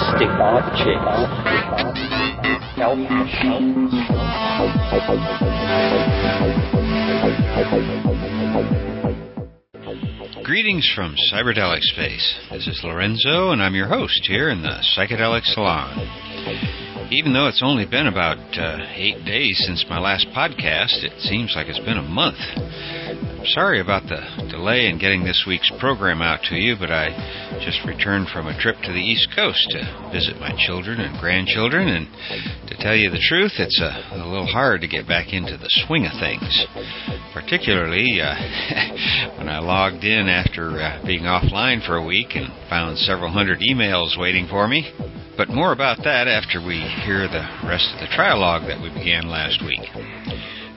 stick objects, help machines. Greetings from Cyberdelic Space. This is Lorenzo, and I'm your host here in the Psychedelic Salon. Even though it's only been about uh, eight days since my last podcast, it seems like it's been a month. I'm Sorry about the delay in getting this week's program out to you, but I just returned from a trip to the East Coast to visit my children and grandchildren, and to tell you the truth, it's a, a little hard to get back into the swing of things. Particularly uh, when I logged in after uh, being offline for a week and found several hundred emails waiting for me. But more about that after we hear the rest of the trialogue that we began last week.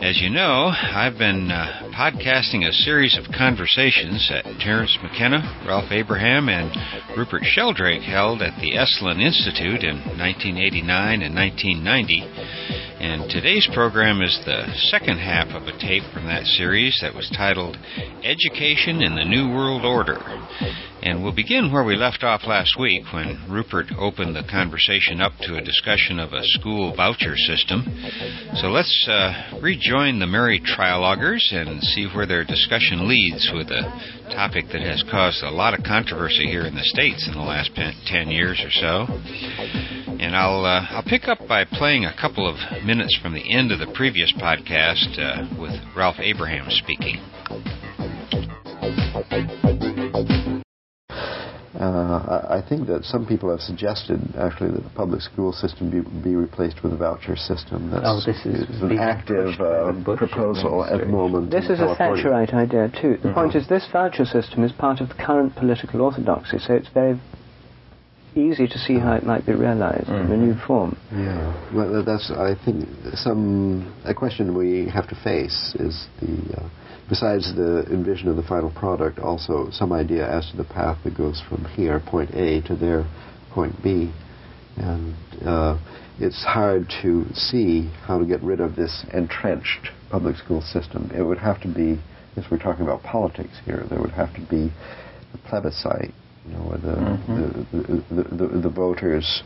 As you know, I've been uh, podcasting a series of conversations that Terence McKenna, Ralph Abraham, and Rupert Sheldrake held at the Esalen Institute in 1989 and 1990. And today's program is the second half of a tape from that series that was titled Education in the New World Order. And we'll begin where we left off last week when Rupert opened the conversation up to a discussion of a school voucher system. So let's uh, rejoin the merry trialoguers and see where their discussion leads with a topic that has caused a lot of controversy here in the States in the last 10 years or so. And I'll, uh, I'll pick up by playing a couple of minutes from the end of the previous podcast uh, with Ralph Abraham speaking. Uh, I think that some people have suggested actually that the public school system be, be replaced with a voucher system. That's oh, this is an active uh, proposal at the moment. This is a Thatcherite idea too. The mm-hmm. point is, this voucher system is part of the current political orthodoxy, so it's very easy to see how it might be realized mm-hmm. in a new form. Yeah, well, that's I think some a question we have to face is the uh, besides the envision of the final product, also some idea as to the path that goes from here, point A, to there, point B, and uh, it's hard to see how to get rid of this entrenched public school system. It would have to be, if we're talking about politics here, there would have to be a plebiscite you know, the, mm-hmm. the, the, the, the, voters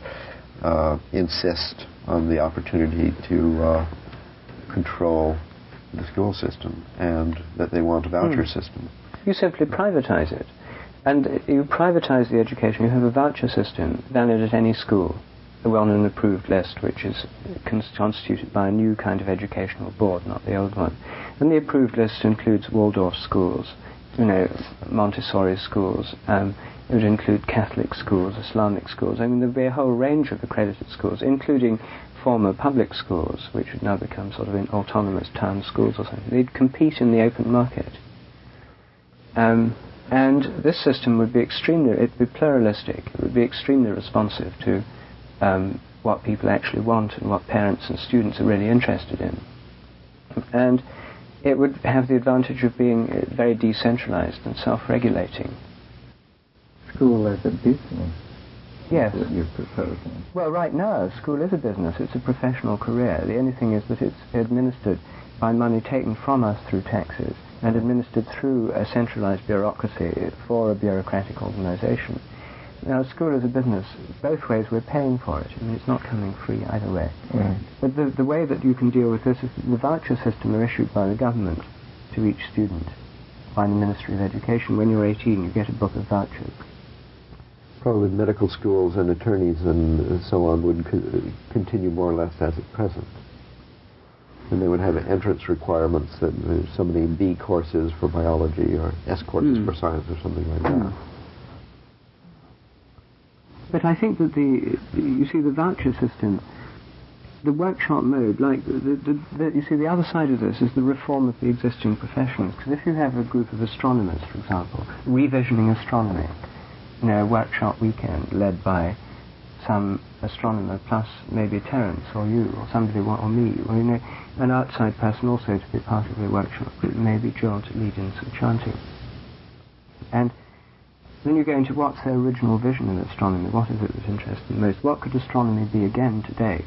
uh, insist on the opportunity to uh, control the school system and that they want a voucher mm. system. You simply privatize it. And you privatize the education. You have a voucher system valid at any school, a well-known approved list, which is constituted by a new kind of educational board, not the old one. And the approved list includes Waldorf schools, you know, Montessori schools, um, it would include Catholic schools, Islamic schools. I mean, there'd be a whole range of accredited schools, including former public schools, which would now become sort of autonomous town schools or something. They'd compete in the open market. Um, and this system would be extremely, it'd be pluralistic. It would be extremely responsive to um, what people actually want and what parents and students are really interested in. And it would have the advantage of being uh, very decentralized and self-regulating school as a business. Yes. That you're proposing. Well, right now, school is a business. It's a professional career. The only thing is that it's administered by money taken from us through taxes and administered through a centralized bureaucracy for a bureaucratic organization. Now, school is a business. Both ways, we're paying for it. I mean, it's not coming free either way. Right. But the, the way that you can deal with this is the voucher system are issued by the government to each student by the Ministry of Education. When you're 18, you get a book of vouchers probably medical schools and attorneys and so on would co- continue more or less as at present. And they would have entrance requirements that uh, so many B courses for biology or S courses mm. for science or something like that. Hmm. But I think that the, you see, the voucher system, the workshop mode, like, the, the, the, you see, the other side of this is the reform of the existing professions. Because if you have a group of astronomers, for example, revisioning astronomy, you know, workshop weekend led by some astronomer plus maybe Terence or you or somebody or me or you know an outside person also to be part of the workshop maybe lead in some chanting. And then you go into what's their original vision of astronomy, what is it that interesting most, what could astronomy be again today?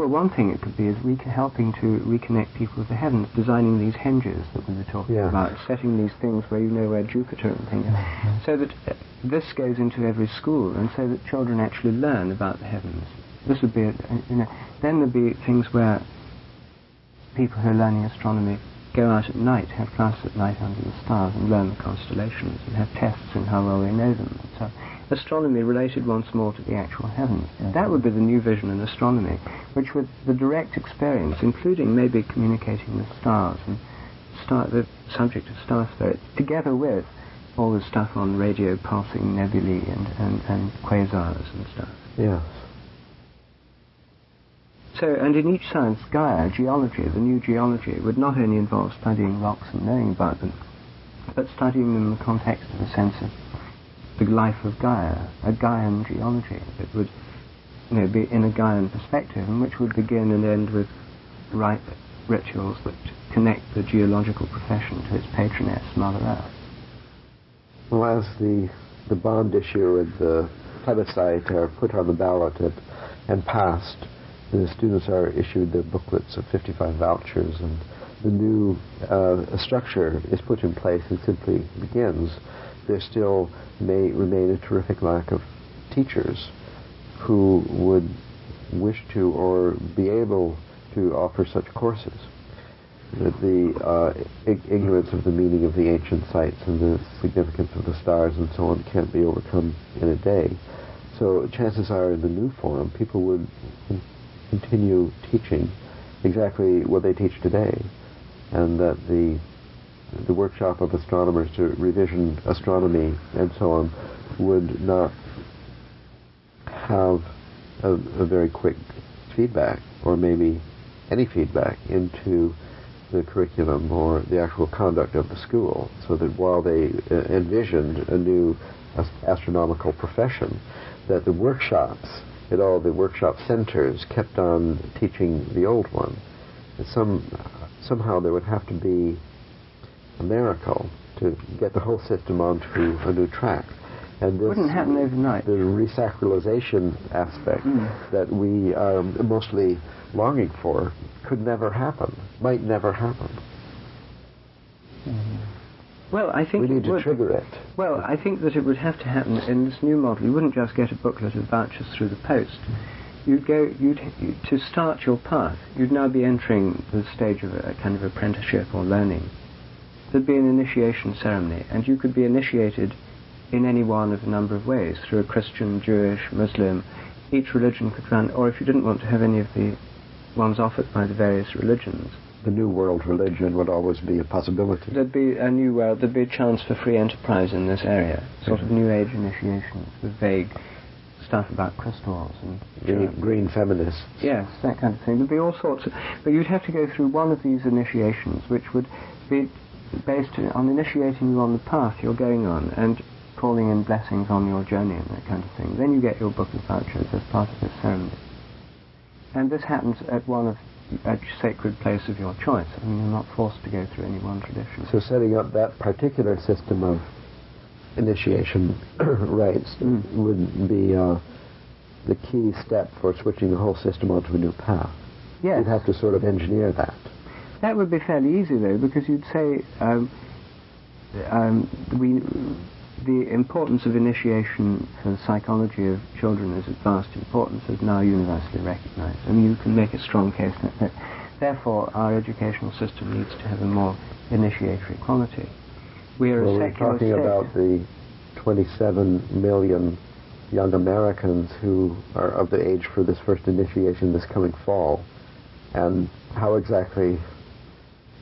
Well, one thing it could be is re- helping to reconnect people with the heavens, designing these henges that we were talking Yeah. about, setting these things where you know where Jupiter and things are, so that uh, this goes into every school, and so that children actually learn about the heavens. This would be, a, you know, then there'd be things where people who are learning astronomy go out at night, have classes at night under the stars, and learn the constellations, and have tests in how well they know them. And so, astronomy related once more to the actual heavens. That would be the new vision in astronomy, which with the direct experience, including maybe communicating with stars and star, the subject of star spirits, together with all the stuff on radio pulsing nebulae and, and, and quasars and stuff. Yes. So, and in each science, Gaia, geology, the new geology, would not only involve studying rocks and knowing about them, but studying them in the context of a sense of the life of Gaia, a Gaian geology that would, you know, be in a Gaian perspective, and which would begin and end with right rituals that connect the geological profession to its patroness, Mother Earth. Well, as the the bond issue and the plebiscite are put on the ballot and, and passed, the students are issued their booklets of 55 vouchers, and the new uh, structure is put in place and simply begins. There still may remain a terrific lack of teachers who would wish to or be able to offer such courses the uh, ig- ignorance of the meaning of the ancient sites and the significance of the stars and so on can't be overcome in a day. So chances are, in the new form, people would continue teaching exactly what they teach today, and that the the workshop of astronomers to revision astronomy and so on would not have a, a very quick feedback, or maybe any feedback into the curriculum or the actual conduct of the school, so that while they uh, envisioned a new astronomical profession, that the workshops at all the workshop centers kept on teaching the old one. Some somehow there would have to be a miracle to get the whole system onto a new track. And this Wouldn't happen overnight. the resacralization aspect Mm. that we are mostly longing for could never happen, might never happen. Well, I think We need to would. trigger it. Well, I think that it would have to happen in this new model. You wouldn't just get a booklet of vouchers through the post. You'd go, you'd, you, to start your path, you'd now be entering the stage of a, kind of apprenticeship or learning. There'd be an initiation ceremony, and you could be initiated in any one of a number of ways, through a Christian, Jewish, Muslim. Each religion could run, or if you didn't want to have any of the ones offered by the various religions, The new world religion would always be a possibility. There'd be a new world, there'd be a chance for free enterprise in this area, sort of new age initiations with vague stuff about crystals and Green, green feminists. yes, that kind of thing. There'd be all sorts of, but you'd have to go through one of these initiations, which would be based on initiating you on the path you're going on and calling in blessings on your journey and that kind of thing. Then you get your book of vouchers as part of this ceremony. And this happens at one of a sacred place of your choice. I mean, you're not forced to go through any one tradition. So setting up that particular system of initiation rites Mm. would be uh, the key step for switching the whole system onto a new path. Yes. You'd have to sort of engineer that. That would be fairly easy though, because you'd say um, um, we, the importance of initiation for the psychology of children is of vast importance, is now universally recognised. I mean, you can make a strong case that, that therefore our educational system needs to have a more initiatory quality. We are Well, a we're talking state. about the 27 million young Americans who are of the age for this first initiation this coming fall, and how exactly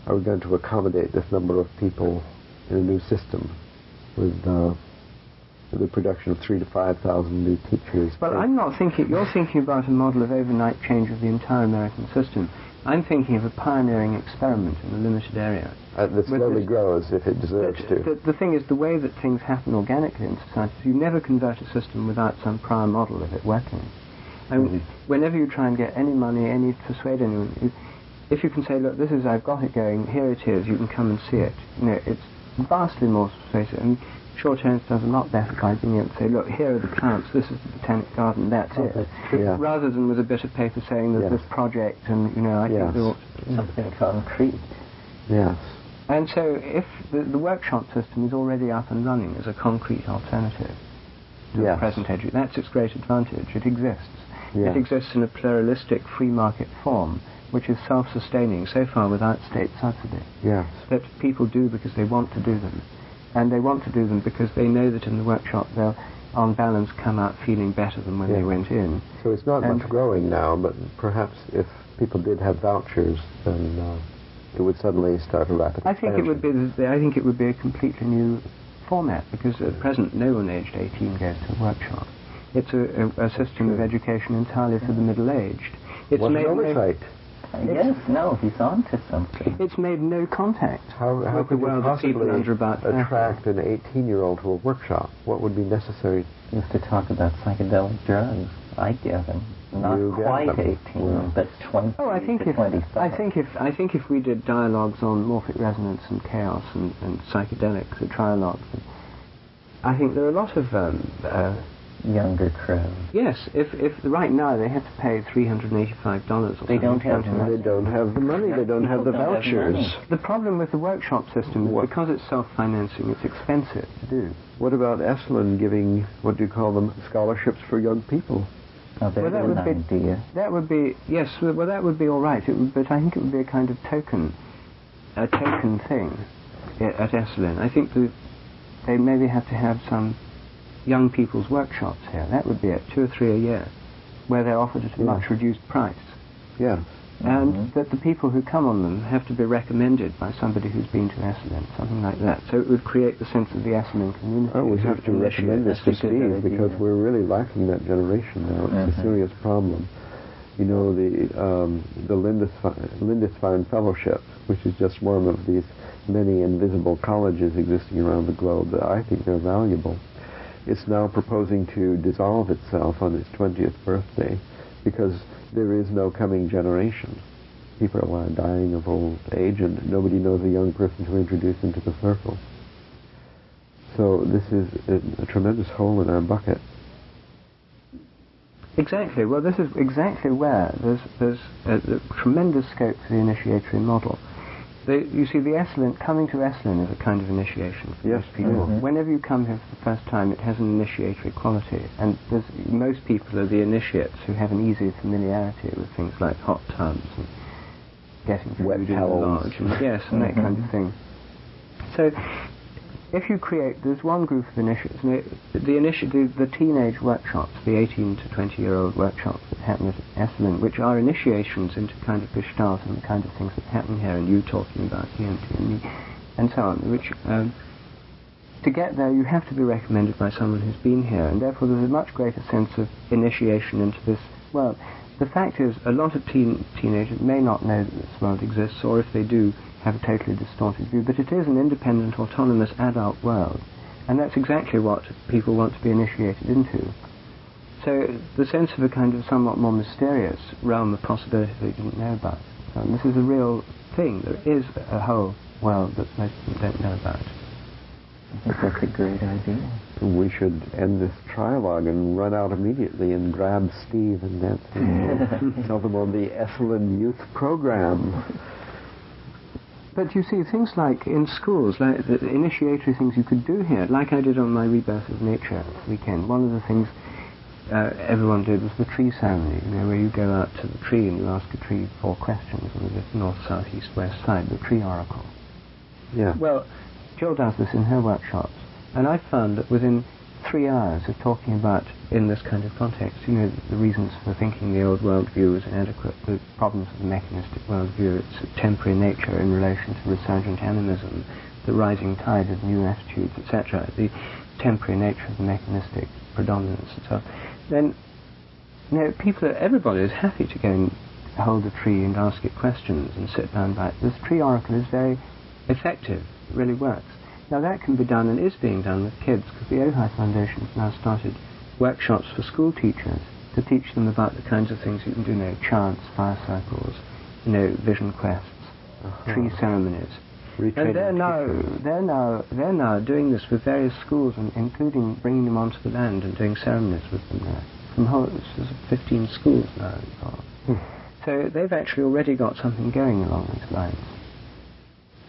are we going to accommodate this number of people in a new system with uh, the production of three to five thousand new teachers? Well, I'm not thinking. You're thinking about a model of overnight change of the entire American system. I'm thinking of a pioneering experiment in a limited area. uh, that slowly this- grows if it deserves The, to. the, the thing is, the way that things happen organically in society, you never convert a system without some prior model of it working. I mean, whenever you try and get any money, any persuade anyone, you, if you can say, look, this is I've got it going, here it is, you can come and see it. You know, it's vastly more persuasive. I mean, short hands does a lot better by being able to say, look, here are the plants, this is the botanic garden, that's Oh, it. Yeah. Rather than with a bit of paper saying there's Yes. this project and, you know, I Yes. think there ought Something concrete. Yes. And so if the, the workshop system is already up and running as a concrete alternative to Yes. the present edu- that's its great advantage. It exists. Yes. It exists in a pluralistic free market form, which is self-sustaining so far without state subsidy. Yes. That people do because they want to do them. And they want to do them because they know that in the workshop they'll, on balance, come out feeling better than when Yeah. they went in. So it's not And- much growing now, but perhaps if people did have vouchers, then uh, it would suddenly start a rapid I think it would be. The, I think it would be a completely new format because at present no one aged 18 goes to a workshop. It's a, a, a system of education entirely for the middle-aged. It's What an oversight. Yes, no, he's on to something. it's made no contact How, how with could you world of possibly under about attract an 18-year-old to a workshop? What would be necessary? Used to talk about psychedelic drugs. I get him. Not You quite them. 18, Well. but 20 Oh, I think to if 25. I think if I think if we did dialogues on morphic resonance and chaos and, and psychedelics, the trialogues, I think there are a lot of um, uh, younger crowd. yes. If if right now they have to pay three hundred and eighty-five dollars. They don't have something like money. They don't have the money. They don't have the People don't have vouchers. money. The problem with the workshop system is because it's self-financing, it's expensive to do. What about Esalen giving, what do you call them, scholarships for young people? Oh, now, there's that would be- idea. That would be yes, well well, that would be all right. It would, but I think it would be a kind of token, a token thing at, at Esalen. I think that they maybe have to have some young people's workshops here. That would be it, two or three a year, where they're offered at a Yeah. much reduced price. Yeah. and Mhm. that the people who come on them have to be recommended by somebody who's been to Esalen, something like that. So it would create the sense of the Esalen community. Oh, we sort have to recommend this to a Steve because we're really lacking that generation now. It's Mhm. a serious problem. You know, the um, the Lindisfarne, Lindisfarne Fellowship, which is just one of these many invisible colleges existing around the globe that I think they're valuable, it's now proposing to dissolve itself on its 20th birthday because there is no coming generation. People are dying of old age and nobody knows a young person to introduce into the circle. So this is a, a tremendous hole in our bucket. Exactly. Well, this is exactly where there's there's a, a tremendous scope for the initiatory model. The, you see, the Esalen, coming to Esalen is a kind of initiation for Yes. most people. Mhm. Whenever you come here for the first time, it has an initiatory quality, and most people are the initiates who have an easy familiarity with things like hot tubs and getting Wet in the towels. and, yes, and that kind of thing. So, if you create, there's one group of initiates, and it, the, initi- the, the teenage workshops, the 18 to 20 year old workshops that happen at Esalen, which are initiations into kind of Gestalt and the kind of things that happen here, and you talking about EMT and and so on, which, um, to get there, you have to be recommended by someone who's been here, and therefore there's a much greater sense of initiation into this world. The fact is, a lot of teen, teenagers may not know that this world exists, or if they do, have a totally distorted view, but it is an independent, autonomous adult world, and that's exactly what people want to be initiated into. So the sense of a kind of somewhat more mysterious realm of possibility that they didn't know about. Um, this is a real thing. There is a whole world that most people don't know about. I think that's a great idea. We should end this trialogue and run out immediately and grab Steve and Nancy. Tell them on the Esalen Youth Program. But you see, things like in schools, like the initiatory things you could do here, like I did on my Rebirth of Nature weekend. One of the things uh, everyone did was the tree ceremony, you know, where you go out to the tree and you ask a tree four questions on the north, south, east, west side, the tree oracle. Yeah. Well, Jill does this in her workshops, and I found that within three hours of talking about, in this kind of context, you know, the reasons for thinking the old worldview is inadequate, the problems of the mechanistic worldview, its temporary nature in relation to resurgent animism, the rising tide of new attitudes, etc., the temporary nature of the mechanistic predominance and so on, then, you know, people, everybody is happy to go and hold a tree and ask it questions and sit down by it. This tree oracle is very effective. It really works. Now that can be done and is being done with kids because the Ojai Foundation has now started workshops for school teachers to teach them about the kinds of things you can do, you know, chants, fire circles, you know, vision quests, Uh-huh. tree ceremonies. And they're now they're now they're now doing this with various schools, and including bringing them onto the land and doing ceremonies with them there. From whole, there's 15 schools now involved. So they've actually already got something going along these lines.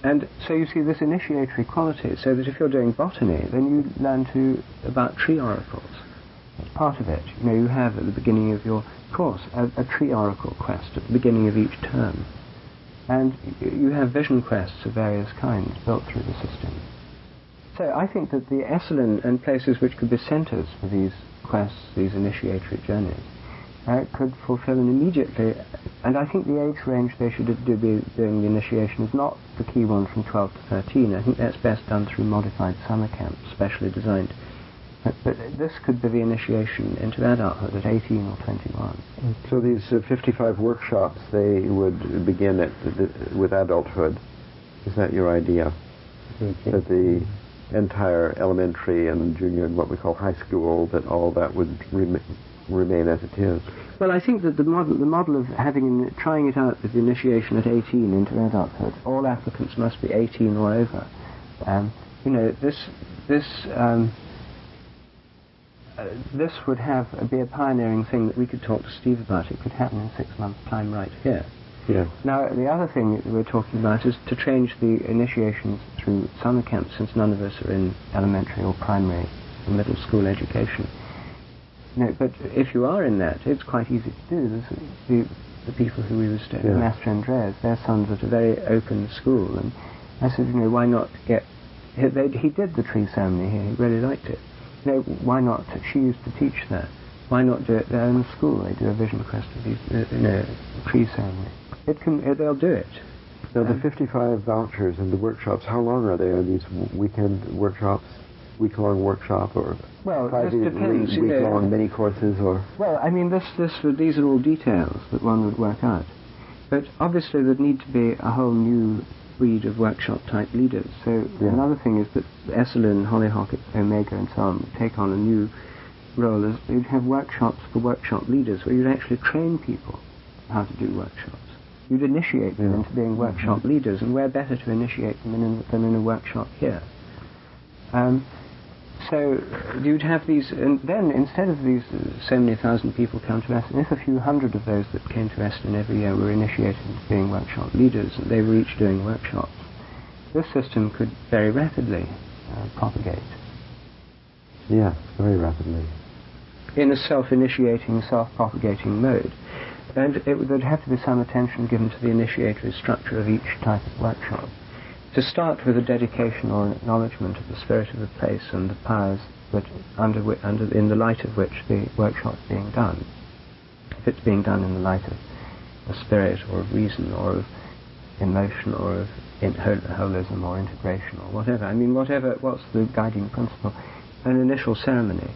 And so you see this initiatory quality, so that if you're doing botany, then you learn to about tree oracles. That's part of it. You know, you have at the beginning of your course a, a tree oracle quest at the beginning of each term. And you have vision quests of various kinds built through the system. So I think that the Esalen and places which could be centres for these quests, these initiatory journeys, uh, could fulfill an immediately, and I think the age range they should do be doing the initiation is not the key one from 12 to 13. I think that's best done through modified summer camps, specially designed. But, but this could be the initiation into adulthood at 18 or 21. So these uh, 55 workshops, they would begin at the, with adulthood. Is that your idea? That the entire elementary and junior and what we call high school, that all that would rem- remain as it is. Well, I think that the model, the model of having trying it out with the initiation at 18 into adulthood, all applicants must be 18 or over. Um, you know, this this um, uh, this would have uh, be a pioneering thing that we could talk to Steve about. It could happen in six months' time, right here. Yeah. Now, the other thing that we're talking about is to change the initiations through summer camps, since none of us are in elementary or primary or middle school education. No, but if you are in that, it's quite easy to do. The, the people who we were staying Yeah. Master Andreas, their sons at a very open school, and I said, you know, why not get? He, they, he did the tree ceremony here. He really liked it. You know, why not? She used to teach there. Why not do it there in the school? They do a vision quest of these, uh, you know, tree ceremony. It can, uh, they'll do it. Now the Um, 55 vouchers and the workshops, how long are they? Are these weekend workshops, week-long workshop, or Well, five this depends, you week-long mini courses, or Well, I mean, this, this, these are all details that one would work out. But obviously, there'd need to be a whole new breed of workshop type leaders. So Yeah. another thing is that Esalen, Hollyhock, Omega, and so on would take on a new role. As you'd have workshops for workshop leaders, where you'd actually train people how to do workshops. You'd initiate them Yeah. into being workshop leaders, and where better to initiate them in, than in a workshop here? Um, so you'd have these, and then instead of these uh, so many thousand people come to Esalen, if a few hundred of those that came to Esalen every year were initiated into being workshop leaders, and they were each doing workshops, this system could very rapidly uh, propagate yes, very rapidly. in a self-initiating, self-propagating mode. And it would there'd have to be some attention given to the initiatory structure of each type of workshop. To start with a dedication or an acknowledgement of the spirit of the place and the powers that under, under in the light of which the workshop is being done. If it's being done in the light of a spirit or of reason or of emotion or of in, holism or integration or whatever. I mean, whatever. What's the guiding principle? An initial ceremony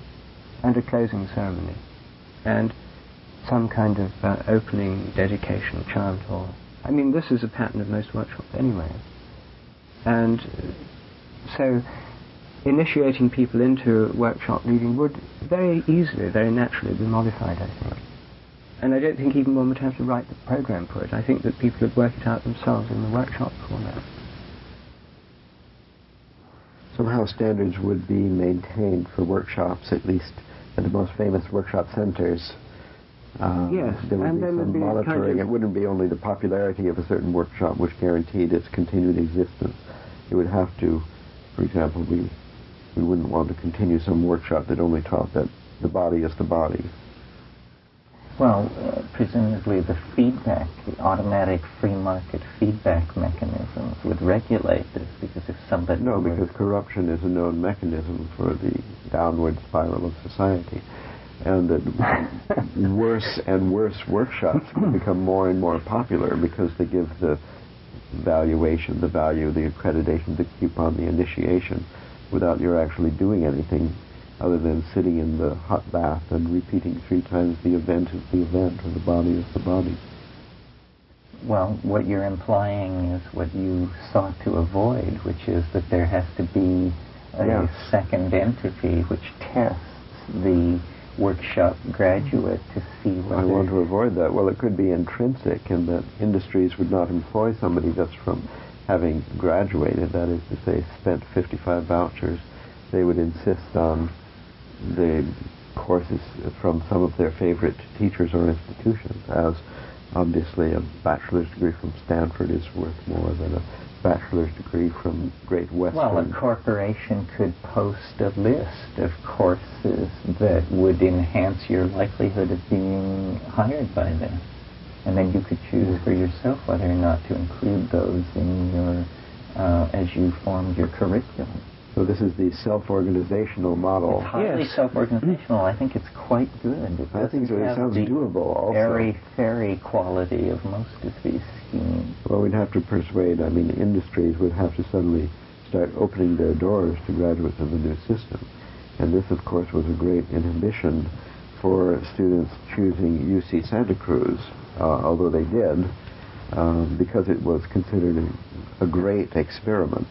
and a closing ceremony, and some kind of uh, opening dedication chant or. I mean, this is a pattern of most workshops anyway. And so, initiating people into workshop leading would very easily, very naturally be modified, I think. And I don't think even one would have to write the program for it. I think that people would work it out themselves in the workshop format. Somehow standards would be maintained for workshops, at least at the most famous workshop centers. Um, Yes, there would and be some be kind monitoring. of- It wouldn't be only the popularity of a certain workshop which guaranteed its continued existence. It would have to, for example, we we wouldn't want to continue some workshop that only taught that the body is the body. Well, uh, presumably the feedback, the automatic free market feedback mechanisms would regulate this because if somebody No, because corruption is a known mechanism for the downward spiral of society. And that worse and worse workshops become more and more popular because they give the valuation, the value, the accreditation, the coupon, the initiation, without your actually doing anything other than sitting in the hot bath and repeating three times the event is the event or the body is the body. Well, what you're implying is what you sought to avoid, which is that there has to be a second entity which tests the workshop graduate to see whether I want to avoid that. Well, it could be intrinsic in that industries would not employ somebody just from having graduated, that is to say, spent 55 vouchers, they would insist on the courses from some of their favorite teachers or institutions, as obviously a bachelor's degree from Stanford is worth more than a bachelor's degree from Great Western. Well, a corporation could post a list of courses that would enhance your likelihood of being hired by them. And then you could choose for yourself whether or not to include those in your, uh, as you formed your curriculum. So this is the self-organizational model. It's highly Yes. self-organizational. I think it's quite good. It I think so. It sounds doable also. Airy fairy quality of most of these schemes. Well, we'd have to persuade, I mean, industries would have to suddenly start opening their doors to graduates of the new system. And this, of course, was a great inhibition for students choosing UC Santa Cruz, uh, although they did, um, because it was considered a, great experiment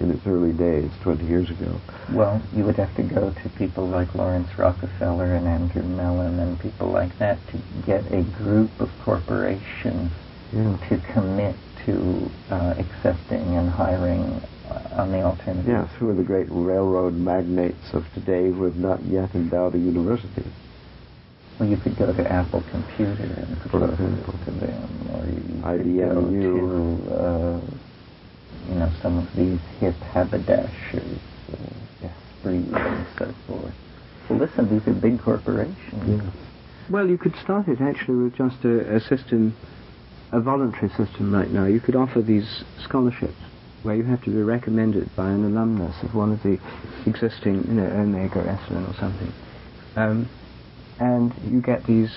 in its early days, 20 years ago. Well, you would have to go to people like Laurance Rockefeller and Andrew Mellon and people like that to get a group of corporations. To commit to uh, accepting and hiring uh, on the alternative. Yes, who are the great railroad magnates of today who have not yet endowed a university? Well, you could go to Apple Computer and For to them, or you IBM could go U. to, uh, you know, some of these hip haberdashers, uh, Esprit and so forth. Well, listen, these are big corporations. Well, you could start it actually with just a, a system, a voluntary system right now. You could offer these scholarships where you have to be recommended by an alumnus of one of the existing, you know, Omega or Esalen or something. Um, and you get these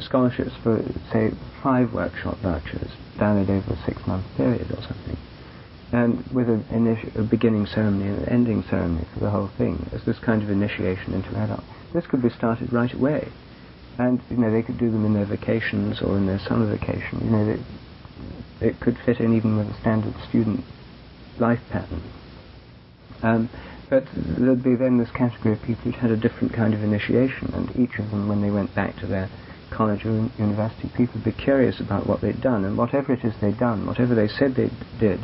scholarships for, say, five workshop vouchers, valid over a six-month period or something. And with a, initi- a beginning ceremony and an ending ceremony for the whole thing, as this kind of initiation into adult. This could be started right away and you know they could do them in their vacations or in their summer vacation. You know, they, it could fit in even with a standard student life pattern. Um, but there'd be then this category of people who'd had a different kind of initiation, and each of them, when they went back to their college or un- university, people would be curious about what they'd done, and whatever it is they'd done, whatever they said they did,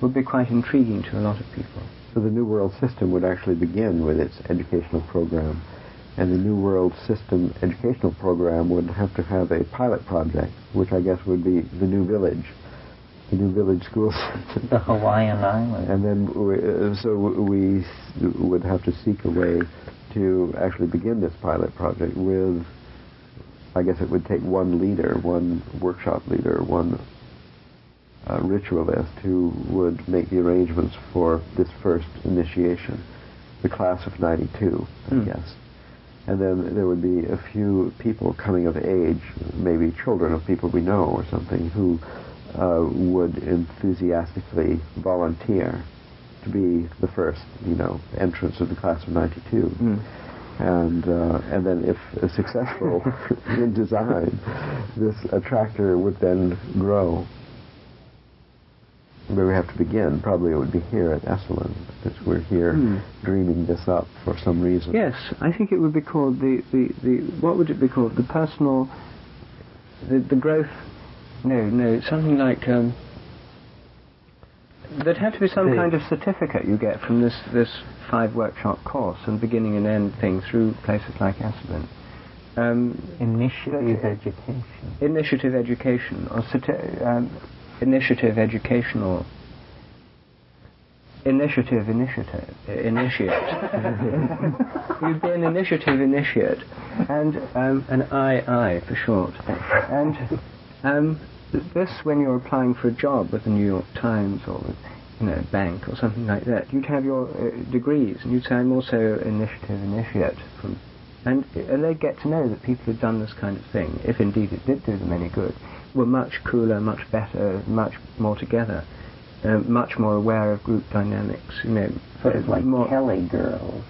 would be quite intriguing to a lot of people. So the New World System would actually begin with its educational program, and the New World System educational program would have to have a pilot project, which I guess would be the New Village, the New Village school system. The Hawaiian Islands. And then we, uh, so we would have to seek a way to actually begin this pilot project with, I guess it would take one leader, one workshop leader, one uh, ritualist who would make the arrangements for this first initiation, the class of 92, I Hmm. guess. And then there would be a few people coming of age, maybe children of people we know or something, who uh, would enthusiastically volunteer to be the first, you know, entrance of the class of 92. Mm. And, uh, and then if successful in design, this attractor would then grow. Where we have to begin, probably it would be here at Esalen, because we're here Hmm. dreaming this up for some reason. Yes, I think it would be called the, the, the what would it be called? The personal, the, the growth, no, no, something like, um, there'd have to be some The- kind of certificate you get from this, this five workshop course and beginning and end thing through places like Esalen. Um, Initiative education. initiative education or certi- um, initiative educational. Initiative initiative. Uh, initiate. You'd be an initiative initiate. And um, an II for short. And um, this when you're applying for a job with the New York Times or with you know bank or something like that you'd have your uh, degrees. And you'd say I'm also initiative initiate. From and, and they get to know that people who've done this kind of thing, if indeed it did do them any good, were much cooler, much better, much more together, um, much more aware of group dynamics. You know, Sort of like more. Kelly girls.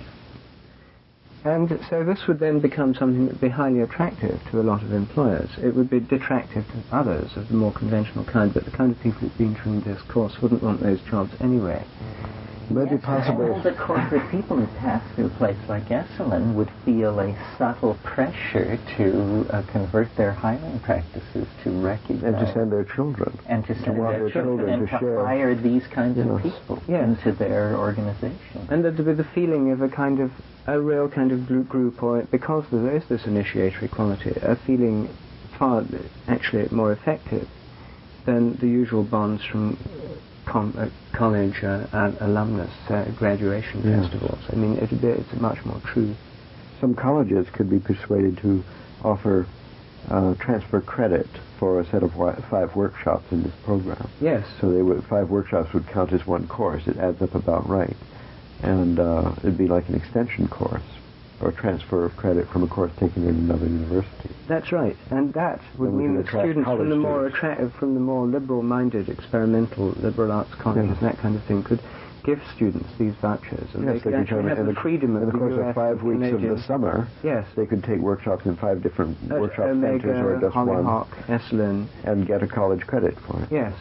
And so this would then become something that would be highly attractive to a lot of employers. It would be detractive to others of the more conventional kind, but the kind of people who've been through this course wouldn't want those jobs anyway. Maybe Yes, possible. All the corporate people who pass through a place like Esalen would feel a subtle pressure to uh, convert their hiring practices to recognize And to send their children. and to send want their their children and to to share. hire these kinds of people Yes. into their organization. And there'd be the feeling of a kind of a real kind of gr- group, or because there is this initiatory quality, a feeling far actually more effective than the usual bonds from uh, com- uh, college uh, and alumnus uh, graduation Yeah. festivals. I mean, it'd be, it's much more true. Some colleges could be persuaded to offer uh, transfer credit for a set of wi- five workshops in this program. Yes. So they would five workshops would count as one course. It adds up about right, and uh, it'd be like an extension course or transfer of credit from a course taken in another university. That's right, and that would Then we mean that students from college the more attractive, from the more liberal-minded, experimental liberal arts colleges Yeah. and that kind of thing could give students these vouchers, and they Yes, could could actually have in the the, freedom in of the course US of five and weeks of the summer. Yes. They could take workshops in five different uh, At workshop centers or Omega, just one, Esalen. and get a college credit for it. Yes.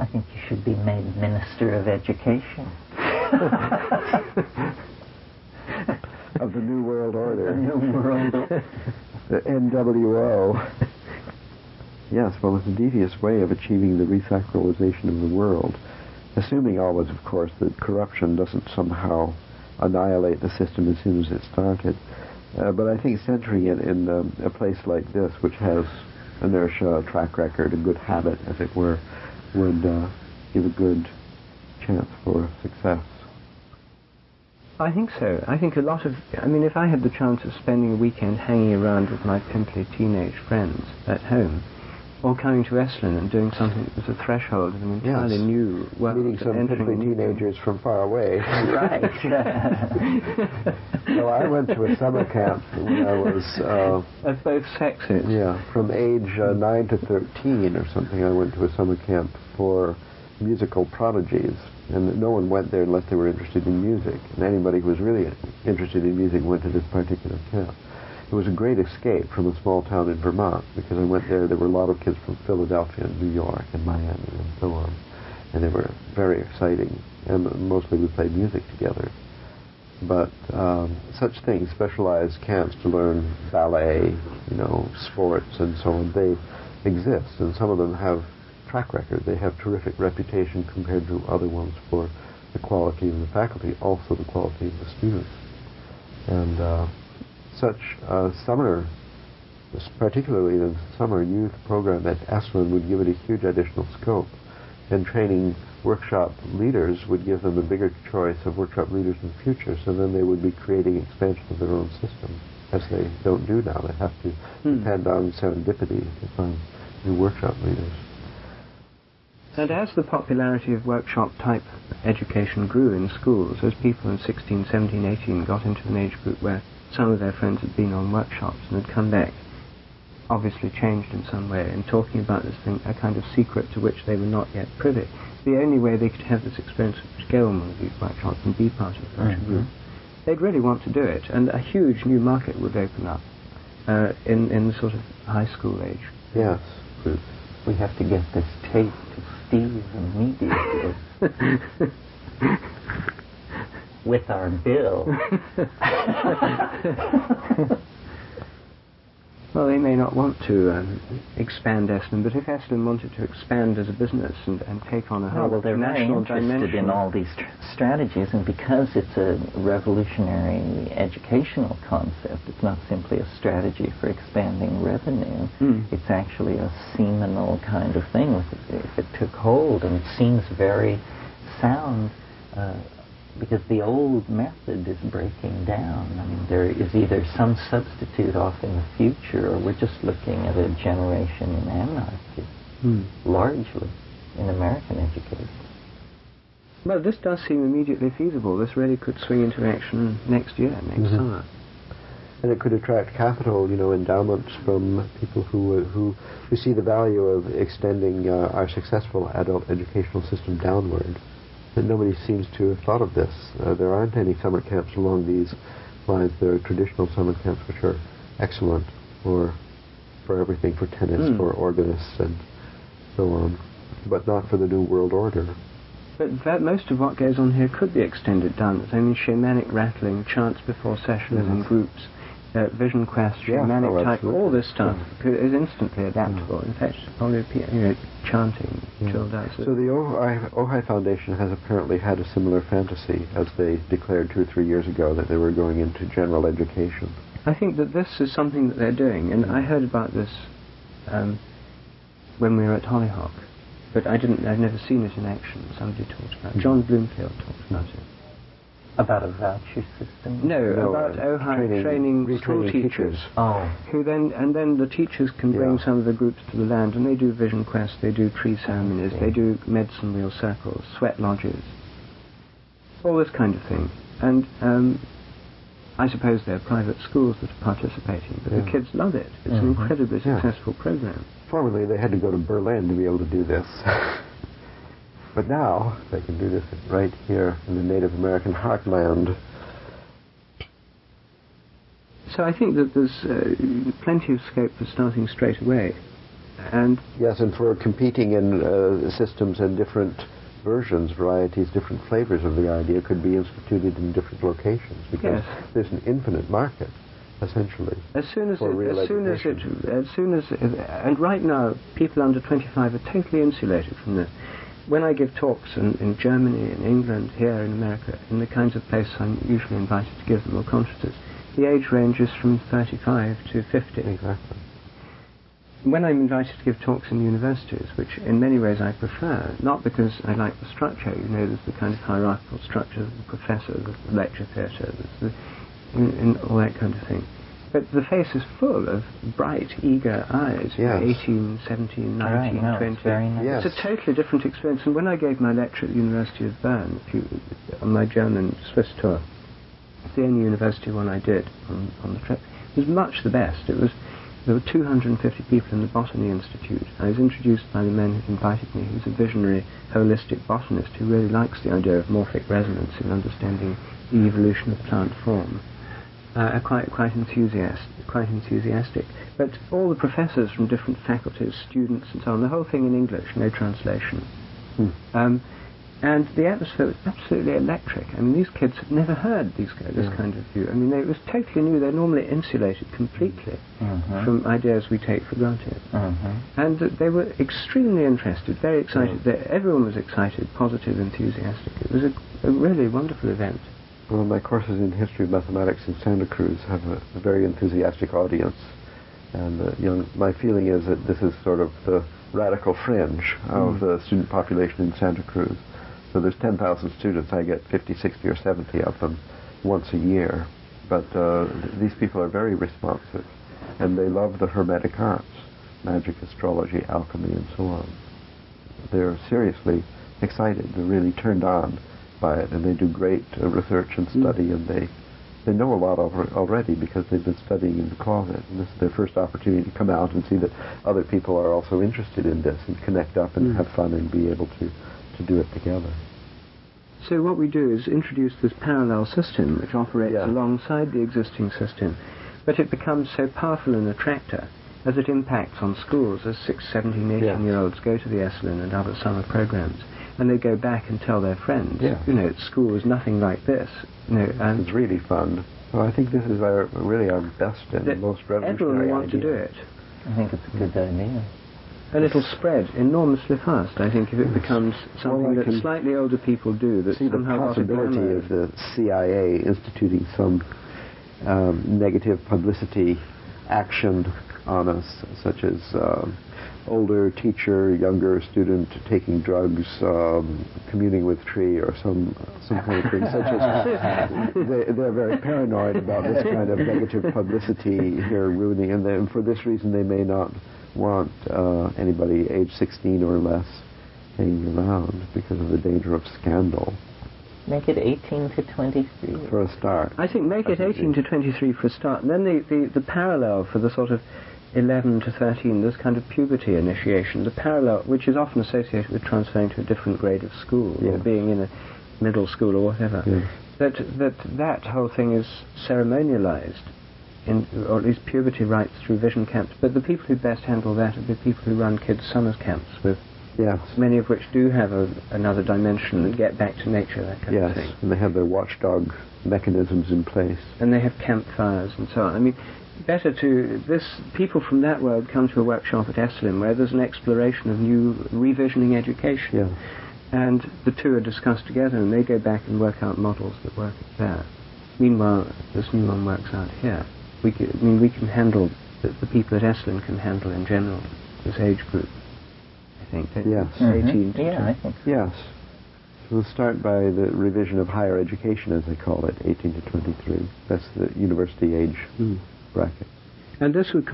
I think you should be made Minister of Education. Of the New World Order. The New World. the NWO. yes, well, it's a devious way of achieving the resacralization of the world, assuming always, of course, that corruption doesn't somehow annihilate the system as soon as it started. Uh, but I think centering it in um, a place like this, which has inertia, a track record, a good habit, as it were, would uh, give a good chance for success. I think so. I think a lot of. I mean, if I had the chance of spending a weekend hanging around with my pimply teenage friends at home, or coming to Esalen and doing something that was a threshold of an entirely Yes. new world, Meeting some entering pimply teenagers from far away. right. well, I went to a summer camp when I was, uh, of both sexes. yeah, from age uh, 9 to 13 or something. I went to a summer camp for musical prodigies. And no one went there unless they were interested in music. And anybody who was really interested in music went to this particular camp. It was a great escape from a small town in Vermont because I went there. There were a lot of kids from Philadelphia and New York and Miami and so on. And they were very exciting. And mostly we played music together but um, such things, specialized camps to learn ballet, you know, sports and so on, they exist, and some of them have track record. They have terrific reputation compared to other ones for the quality of the faculty, also the quality of the students. And uh, such uh, summer, particularly the summer youth program at Esalen would give it a huge additional scope. And training workshop leaders would give them a bigger choice of workshop leaders in the future, so then they would be creating expansion of their own system, as they don't do now. They have to Hmm. depend on serendipity to find new workshop leaders. And as the popularity of workshop type education grew in schools, as people in 16, 17, 18 got into an age group where some of their friends had been on workshops and had come back, obviously changed in some way, and talking about this thing, a kind of secret to which they were not yet privy. The only way they could have this experience was to go on one of these workshops and be part of such a group. They'd really want to do it, and a huge new market would open up uh, in, in the sort of high school age Yes. We have to get this tape to Steve immediately with our bill. Well, they may not want to um, expand Esalen, but if Esalen wanted to expand as a business and, and take on a Oh, whole well, they're national interested dimension, in all these tr- strategies, and because it's a revolutionary educational concept, it's not simply a strategy for expanding revenue. Mm. It's actually a seminal kind of thing. If it, if it took hold, and it seems very sound, uh, because the old method is breaking down. I mean, there is either some substitute off in the future, or we're just looking at a generation in anarchy, Hmm. largely in American education. Well, this does seem immediately feasible. This really could swing into action next year, next Mhm. summer. And it could attract capital, you know, endowments from people who uh, who who see the value of extending uh, our successful adult educational system downward. And nobody seems to have thought of this. Uh, there aren't any summer camps along these lines. There are traditional summer camps which are excellent for for everything, for tennis, Mm. for organists, and so on, but not for the new world order. But that, most of what goes on here could be extended down. I mean, shamanic rattling, chants before sessions in Yes. groups, uh, vision quest, Yeah, shamanic oh, type, all this stuff is instantly adaptable. In fact, pe- you know, chanting, out. So the Ojai, Ojai Foundation has apparently had a similar fantasy as they declared two or three years ago that they were going into general education. I think that this is something that they're doing, and I heard about this um, when we were at Hollyhock, but I didn't. I'd never seen it in action. Somebody talked about. it. John Bloomfield talked about it. About a voucher system? No, No, about Ojai training- training, school retraining teachers. teachers. Oh, Who then and then the teachers can bring Yeah. some of the groups to the land, and they do vision quests, they do tree ceremonies, see. they do medicine wheel circles, sweat lodges, all this kind of thing. And um, I suppose there are private schools that are participating, but the kids love it. It's an Mhm. incredibly Yeah. successful program. Formerly, they had to go to Berlin to be able to do this. but now, they can do this right here in the Native American heartland. So I think that there's uh, plenty of scope for starting straight away. And Yes, and for competing in uh, systems and different versions, varieties, different flavors of the idea could be instituted in different locations because Yes. there's an infinite market, essentially. As soon as it, as soon as it, as soon as it, and right now, people under 25 are totally insulated from this. When I give talks in, in Germany, in England, here in America, in the kinds of places I'm usually invited to give them, or conferences, the age range is from 35 to 50. Exactly. When I'm invited to give talks in universities, which in many ways I prefer, not because I like the structure, you know, there's the kind of hierarchical structure of the professor, the lecture theatre, the, and, and all that kind of thing. But the face is full of bright, eager eyes, Yes. 18, 17, 19, right, no, 20. it's very nice. Yes. It's a totally different experience. And when I gave my lecture at the University of Bern, a few, on my German Swiss tour, the only university one I did on, on the trip, it was much the best. It was there were 250 people in the Botany Institute. I was introduced by the man who invited me, who's a visionary, holistic botanist who really likes the idea of morphic resonance in understanding the evolution of plant form. Uh, are quite quite enthusiastic, quite enthusiastic. But all the professors from different faculties, students, and so on, the whole thing in English, no translation. Hmm. Um, and the atmosphere was absolutely electric. I mean, these kids had never heard these, ki- this Yeah. kind of view. I mean, they, it was totally new. They're normally insulated completely Mhm. from ideas we take for granted. Mhm. And uh, they were extremely interested, very excited. They, everyone was excited, positive, enthusiastic. It was a, a really wonderful event. Well, my courses in history of mathematics in Santa Cruz have a, a very enthusiastic audience, and uh, young. My feeling is that this is sort of the radical fringe of the student population in Santa Cruz. So there's 10,000 students. I get 50, 60, or 70 of them once a year, but uh, th- these people are very responsive, and they love the hermetic arts, magic, astrology, alchemy, and so on they're seriously excited. They're really turned on by it, and they do great uh, research and study, and they they know a lot already because they've been studying in the closet. And this is their first opportunity to come out and see that other people are also interested in this and connect up and Mm. have fun and be able to to do it together. So what we do is introduce this parallel system which operates Yeah. alongside the existing system, but it becomes so powerful an attractor as it impacts on schools as 6, 17, 18 Yeah. year olds go to the Esalen and other summer programs and they go back and tell their friends, Yeah. you know, school was nothing like this. You know, and It's really fun. So I think this is our really our best and most everyone revolutionary will want to do it. I think it's a good idea. And it'll spread enormously fast, I think, if it becomes something I that slightly older people do that see the somehow got a possibility of the CIA instituting some um, negative publicity action on us, such as um, older teacher, younger student taking drugs, um, communing with tree, or some some kind of thing. Such as they, they're very paranoid about this kind of negative publicity here ruining, and then for this reason they may not want uh, anybody age 16 or less hanging around because of the danger of scandal. Make it 18 to 23. For a start. I think make it 18 to 23 for a start. And then the, the, the parallel for the sort of 11 to 13, this kind of puberty initiation, the parallel, which is often associated with transferring to a different grade of school or being in a middle school or whatever, Yeah. that, that that whole thing is ceremonialized, in, or at least puberty rites through vision camps. But the people who best handle that are the people who run kids' summer camps with Yes. many of which do have a, another dimension and get back to nature, that kind of thing. Yes. And they have their watchdog mechanisms in place. And they have campfires and so on. I mean, better to this people from that world come to a workshop at Esalen where there's an exploration of new revisioning education, Yeah. and the two are discussed together, and they go back and work out models that work there. Meanwhile, this new one works out here. We can, I mean, we can handle the, the people at Esalen can handle in general this age group. I think. don't you? Yes. Mhm. 18 to Yeah, 20. I think so. Yes. We'll start by the revision of higher education, as they call it, 18 to 23. That's the university age Mm. Bracket. And this would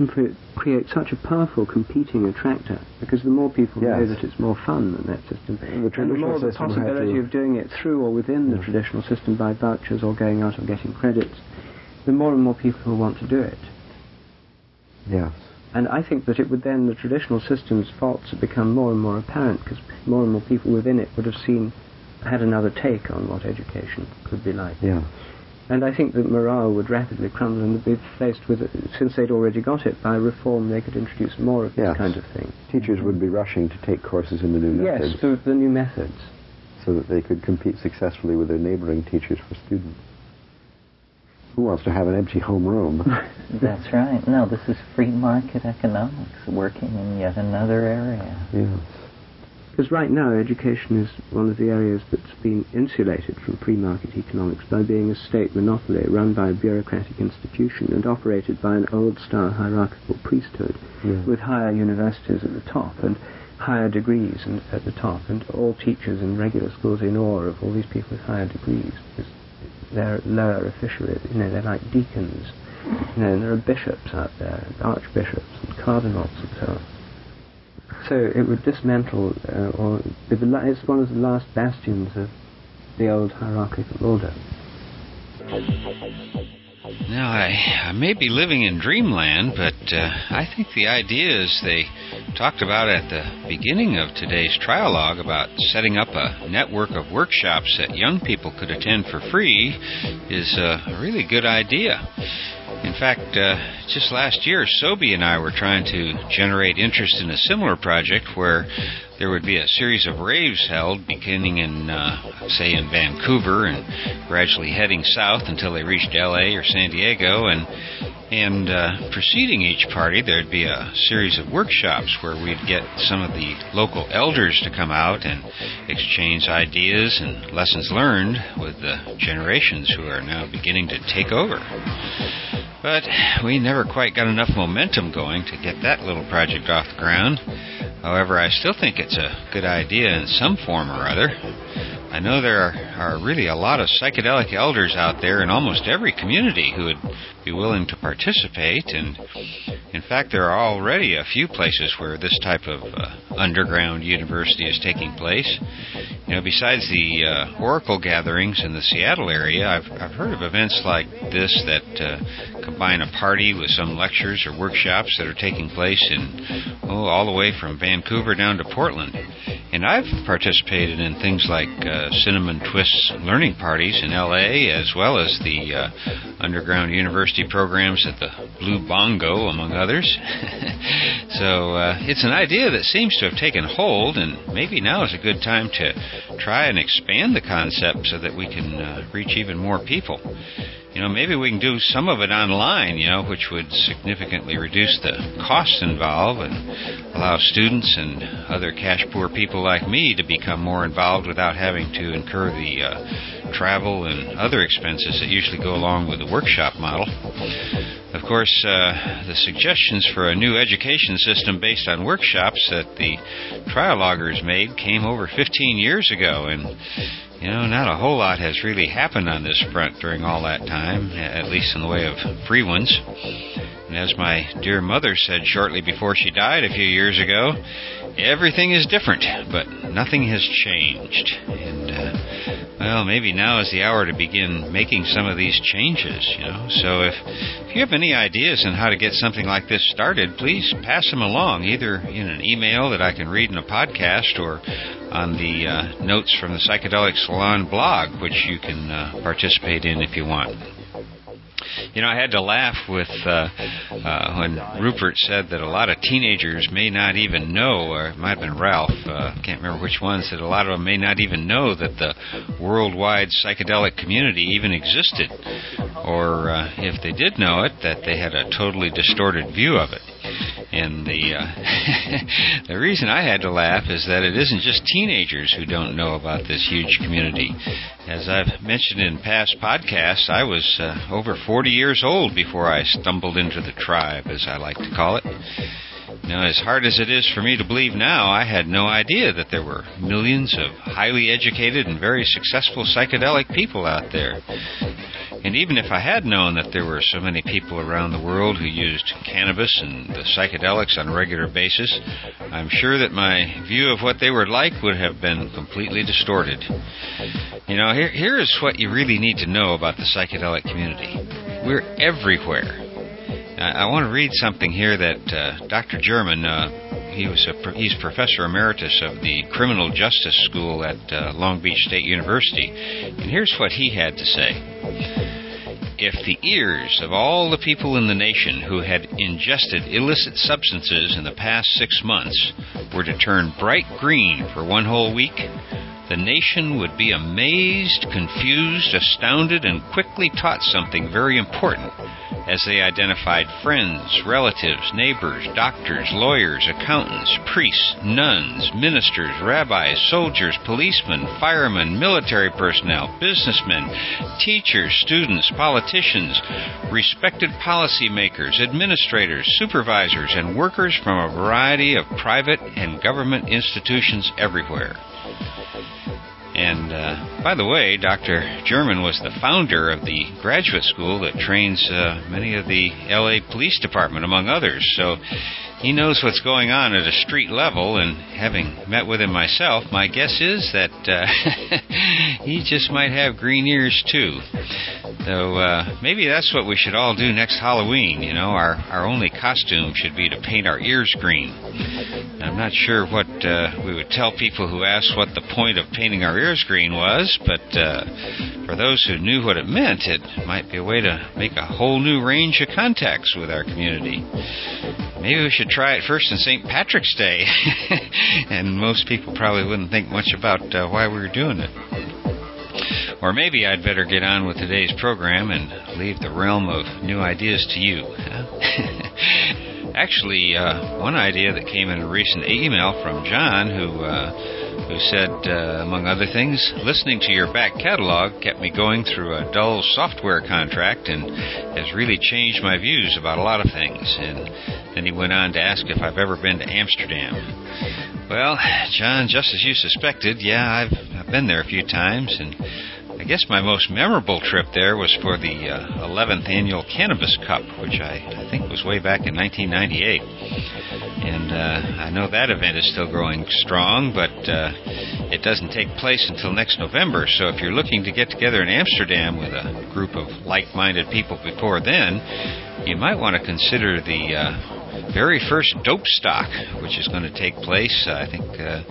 create such a powerful competing attractor because the more people know that it's more fun than that system, The and the more the possibility of doing it through or within the Yeah. traditional system by vouchers or going out and getting credits, the more and more people will want to do it. Yes. And I think that it would then, the traditional system's faults would become more and more apparent because more and more people within it would have seen, had another take on what education could be like. Yeah. And I think that morale would rapidly crumble and be faced with, it, since they'd already got it, by reform they could introduce more of this Yes. kind of thing. Teachers would be rushing to take courses in the new methods. Yes, methods through the new methods. so that they could compete successfully with their neighboring teachers for students. Who wants to have an empty homeroom? That's right. No, this is free market economics working in yet another area. yes. Because right now, education is one of the areas that's been insulated from free market economics by being a state monopoly run by a bureaucratic institution and operated by an old style hierarchical priesthood Yeah. with higher universities at the top and higher degrees and, at the top, and all teachers in regular schools in awe of all these people with higher degrees because they're lower officials, you know, they're like deacons. You know, and there are bishops out there, and archbishops and cardinals and so on. So it would dismantle, uh, or it's one of the last bastions of the old hierarchical order. Now, I, I may be living in dreamland, but uh, I think the ideas they talked about at the beginning of today's trialogue about setting up a network of workshops that young people could attend for free is a really good idea. In fact, uh, just last year, Sobi and I were trying to generate interest in a similar project where there would be a series of raves held beginning in, uh, say, in Vancouver and gradually heading south until they reached LA or San Diego. And, and uh, preceding each party, there'd be a series of workshops where we'd get some of the local elders to come out and exchange ideas and lessons learned with the generations who are now beginning to take over. But we never quite got enough momentum going to get that little project off the ground. However, I still think it's a good idea in some form or other. I know there are, are really a lot of psychedelic elders out there in almost every community who would be willing to participate, and in fact, there are already a few places where this type of uh, underground university is taking place. You know, besides the uh, Oracle gatherings in the Seattle area, I've, I've heard of events like this that uh, combine a party with some lectures or workshops that are taking place in, oh, all the way from Vancouver down to Portland. And I've participated in things like uh, Cinnamon Learning parties in LA, as well as the uh, underground university programs at the Blue Bongo, among others. so uh, it's an idea that seems to have taken hold, and maybe now is a good time to try and expand the concept so that we can uh, reach even more people. You know, maybe we can do some of it online, you know, which would significantly reduce the costs involved and allow students and other cash poor people like me to become more involved without having to incur the uh, travel and other expenses that usually go along with the workshop model. Of course, uh, the suggestions for a new education system based on workshops that the trialoguers made came over 15 years ago, and you know, not a whole lot has really happened on this front during all that time, at least in the way of free ones. And as my dear mother said shortly before she died a few years ago, everything is different, but nothing has changed. And, uh, well, maybe now is the hour to begin making some of these changes, you know. So if, if you have any ideas on how to get something like this started, please pass them along, either in an email that I can read in a podcast or on the uh, notes from the Psychedelic Salon blog, which you can uh, participate in if you want. You know, I had to laugh with uh, uh, when Rupert said that a lot of teenagers may not even know, or it might have been Ralph, uh, can't remember which one, said a lot of them may not even know that the worldwide psychedelic community even existed, or uh, if they did know it, that they had a totally distorted view of it. And the uh, the reason I had to laugh is that it isn't just teenagers who don't know about this huge community. As I've mentioned in past podcasts, I was uh, over 40 years old before I stumbled into the tribe, as I like to call it. Now, as hard as it is for me to believe now, I had no idea that there were millions of highly educated and very successful psychedelic people out there. And even if I had known that there were so many people around the world who used cannabis and the psychedelics on a regular basis, I'm sure that my view of what they were like would have been completely distorted. You know, here, here is what you really need to know about the psychedelic community. We're everywhere. I, want to read something here that uh, Dr. German, uh, he was a, he's professor emeritus of the Criminal Justice School at uh, Long Beach State University, and here's what he had to say. If the ears of all the people in the nation who had ingested illicit substances in the past six months were to turn bright green for one whole week, the nation would be amazed, confused, astounded, and quickly taught something very important as they identified friends, relatives, neighbors, doctors, lawyers, accountants, priests, nuns, ministers, rabbis, soldiers, policemen, firemen, military personnel, businessmen, teachers, students, politicians, respected policymakers, administrators, supervisors, and workers from a variety of private and government institutions everywhere. And uh, by the way, Dr. German was the founder of the graduate school that trains uh, many of the LA Police Department, among others. So he knows what's going on at a street level, and having met with him myself, my guess is that uh, he just might have green ears too. So uh, maybe that's what we should all do next Halloween. You know, our our only costume should be to paint our ears green. I'm not sure what uh, we would tell people who ask what the point of painting our ears green was, but uh, for those who knew what it meant, it might be a way to make a whole new range of contacts with our community. Maybe we should try it first on St. Patrick's Day, and most people probably wouldn't think much about uh, why we were doing it. Or maybe I'd better get on with today's program and leave the realm of new ideas to you. Actually, uh, one idea that came in a recent email from John, who uh, who said, uh, among other things, listening to your back catalog kept me going through a dull software contract and has really changed my views about a lot of things. And then he went on to ask if I've ever been to Amsterdam. Well, John, just as you suspected, yeah, I've, I've been there a few times, and I guess my most memorable trip there was for the uh, 11th annual Cannabis Cup, which I, I think was way back in 1998. And uh, I know that event is still growing strong, but uh, it doesn't take place until next November. So if you're looking to get together in Amsterdam with a group of like minded people before then, you might want to consider the uh, very first dope stock, which is going to take place, uh, I think, uh,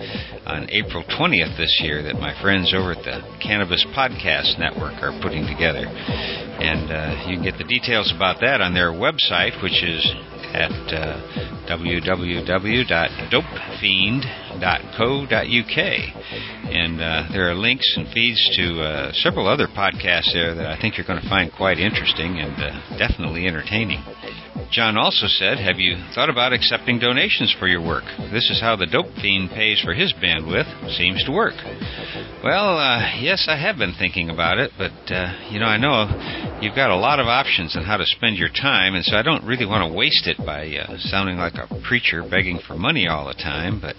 on April 20th this year, that my friends over at the Cannabis Podcast Network are putting together. And uh, you can get the details about that on their website, which is at uh, www.dopefiend.co.uk. And uh, there are links and feeds to uh, several other podcasts there that I think you're going to find quite interesting and uh, definitely entertaining. John also said, Have you thought about accepting donations for your work? This is how the Dope Fiend pays for his bandwidth. Seems to work. Well, uh, yes, I have been thinking about it, but, uh, you know, I know you've got a lot of options on how to spend your time, and so I don't really want to waste it by uh, sounding like a preacher begging for money all the time. But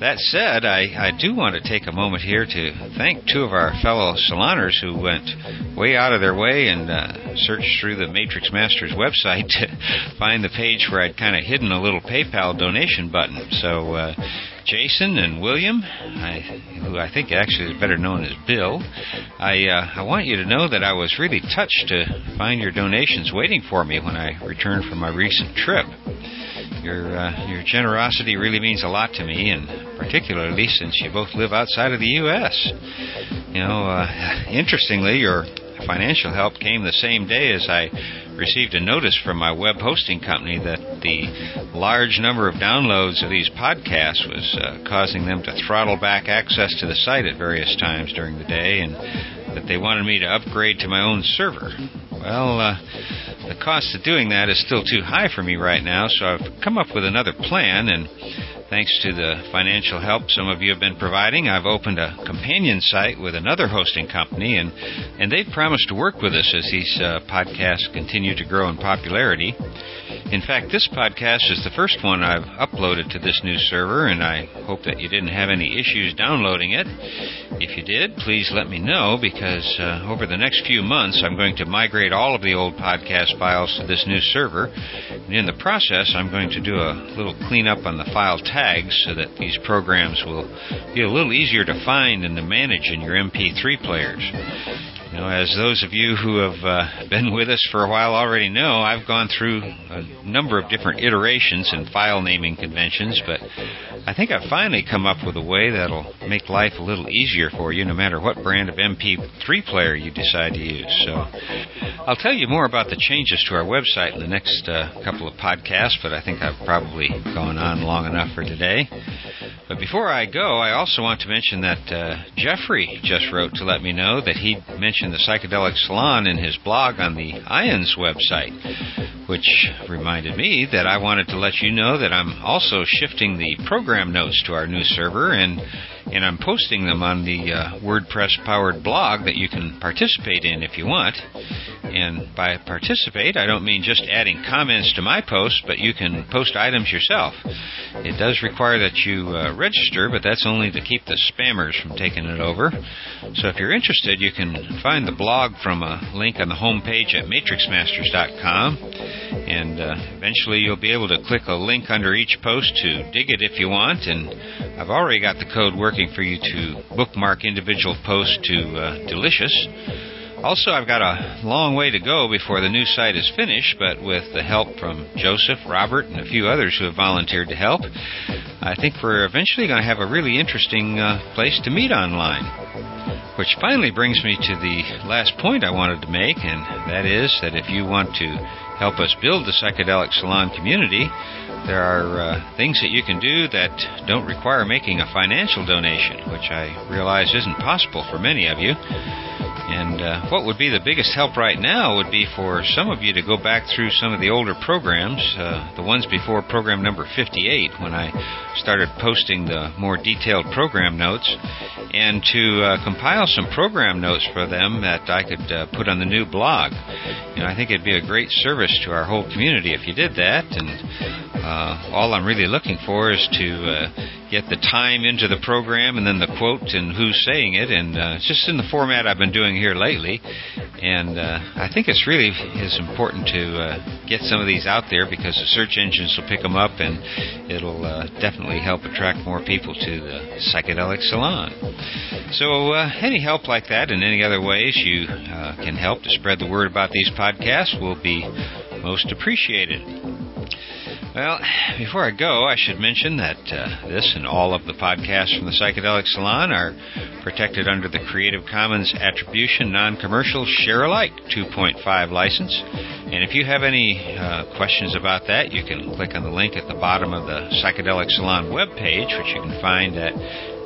that said, I, I do want to take a moment here to thank two of our fellow saloners who went way out of their way and uh, searched through the Matrix Masters website to find the page where I'd kind of hidden a little PayPal donation button. So, uh, Jason and William, I, who I think actually is better known as Bill, I, uh, I want you to know that I was really touched to find your donations waiting for me when I returned from my recent trip. Your uh, your generosity really means a lot to me, and particularly since you both live outside of the U.S. You know, uh, interestingly, your financial help came the same day as I received a notice from my web hosting company that the large number of downloads of these podcasts was uh, causing them to throttle back access to the site at various times during the day and that they wanted me to upgrade to my own server. Well, uh, the cost of doing that is still too high for me right now, so I've come up with another plan and Thanks to the financial help some of you have been providing, I've opened a companion site with another hosting company, and, and they've promised to work with us as these uh, podcasts continue to grow in popularity. In fact, this podcast is the first one I've uploaded to this new server, and I hope that you didn't have any issues downloading it. If you did, please let me know because uh, over the next few months I'm going to migrate all of the old podcast files to this new server. And in the process, I'm going to do a little cleanup on the file tags so that these programs will be a little easier to find and to manage in your MP3 players. You know, as those of you who have uh, been with us for a while already know, I've gone through a number of different iterations and file naming conventions, but I think I've finally come up with a way that'll make life a little easier for you no matter what brand of MP3 player you decide to use. So I'll tell you more about the changes to our website in the next uh, couple of podcasts, but I think I've probably gone on long enough for today. But before I go, I also want to mention that uh, Jeffrey just wrote to let me know that he mentioned the Psychedelic Salon in his blog on the IONS website, which reminded me that I wanted to let you know that I'm also shifting the program notes to our new server and and I'm posting them on the uh, WordPress powered blog that you can participate in if you want. And by participate, I don't mean just adding comments to my post, but you can post items yourself. It does require that you uh, register, but that's only to keep the spammers from taking it over. So if you're interested, you can find the blog from a link on the home page at matrixmasters.com. And uh, eventually you'll be able to click a link under each post to dig it if you want. And I've already got the code working for you to bookmark individual posts to uh, Delicious. Also, I've got a long way to go before the new site is finished, but with the help from Joseph, Robert, and a few others who have volunteered to help, I think we're eventually going to have a really interesting uh, place to meet online. Which finally brings me to the last point I wanted to make, and that is that if you want to help us build the Psychedelic Salon community, there are uh, things that you can do that don't require making a financial donation, which I realize isn't possible for many of you. And uh, what would be the biggest help right now would be for some of you to go back through some of the older programs, uh, the ones before program number 58, when I started posting the more detailed program notes, and to uh, compile some program notes for them that I could uh, put on the new blog. You know, I think it'd be a great service to our whole community if you did that. And uh, all I'm really looking for is to uh, get the time into the program and then the quote and who's saying it, and uh, just in the format I've been doing here lately. And uh, I think it's really is important to uh, get some of these out there because the search engines will pick them up, and it'll uh, definitely help attract more people to the psychedelic salon. So any help like that and any other ways you can help to spread the word about these podcasts will be most appreciated. Well, before I go, I should mention that uh, this and all of the podcasts from the Psychedelic Salon are protected under the Creative Commons Attribution Non Commercial Share Alike 2.5 license. And if you have any uh, questions about that, you can click on the link at the bottom of the Psychedelic Salon webpage, which you can find at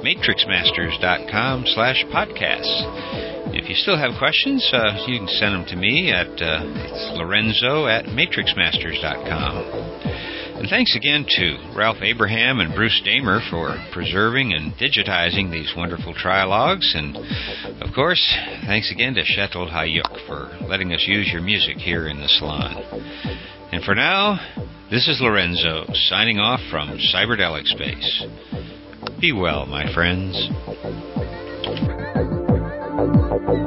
matrixmasters.com slash podcasts. If you still have questions, uh, you can send them to me at uh, it's lorenzo at matrixmasters.com. And thanks again to Ralph Abraham and Bruce Damer for preserving and digitizing these wonderful trialogues. And of course, thanks again to Shetel Hayuk for letting us use your music here in the salon. And for now, this is Lorenzo signing off from Cyberdelic Space. Be well, my friends. Okay.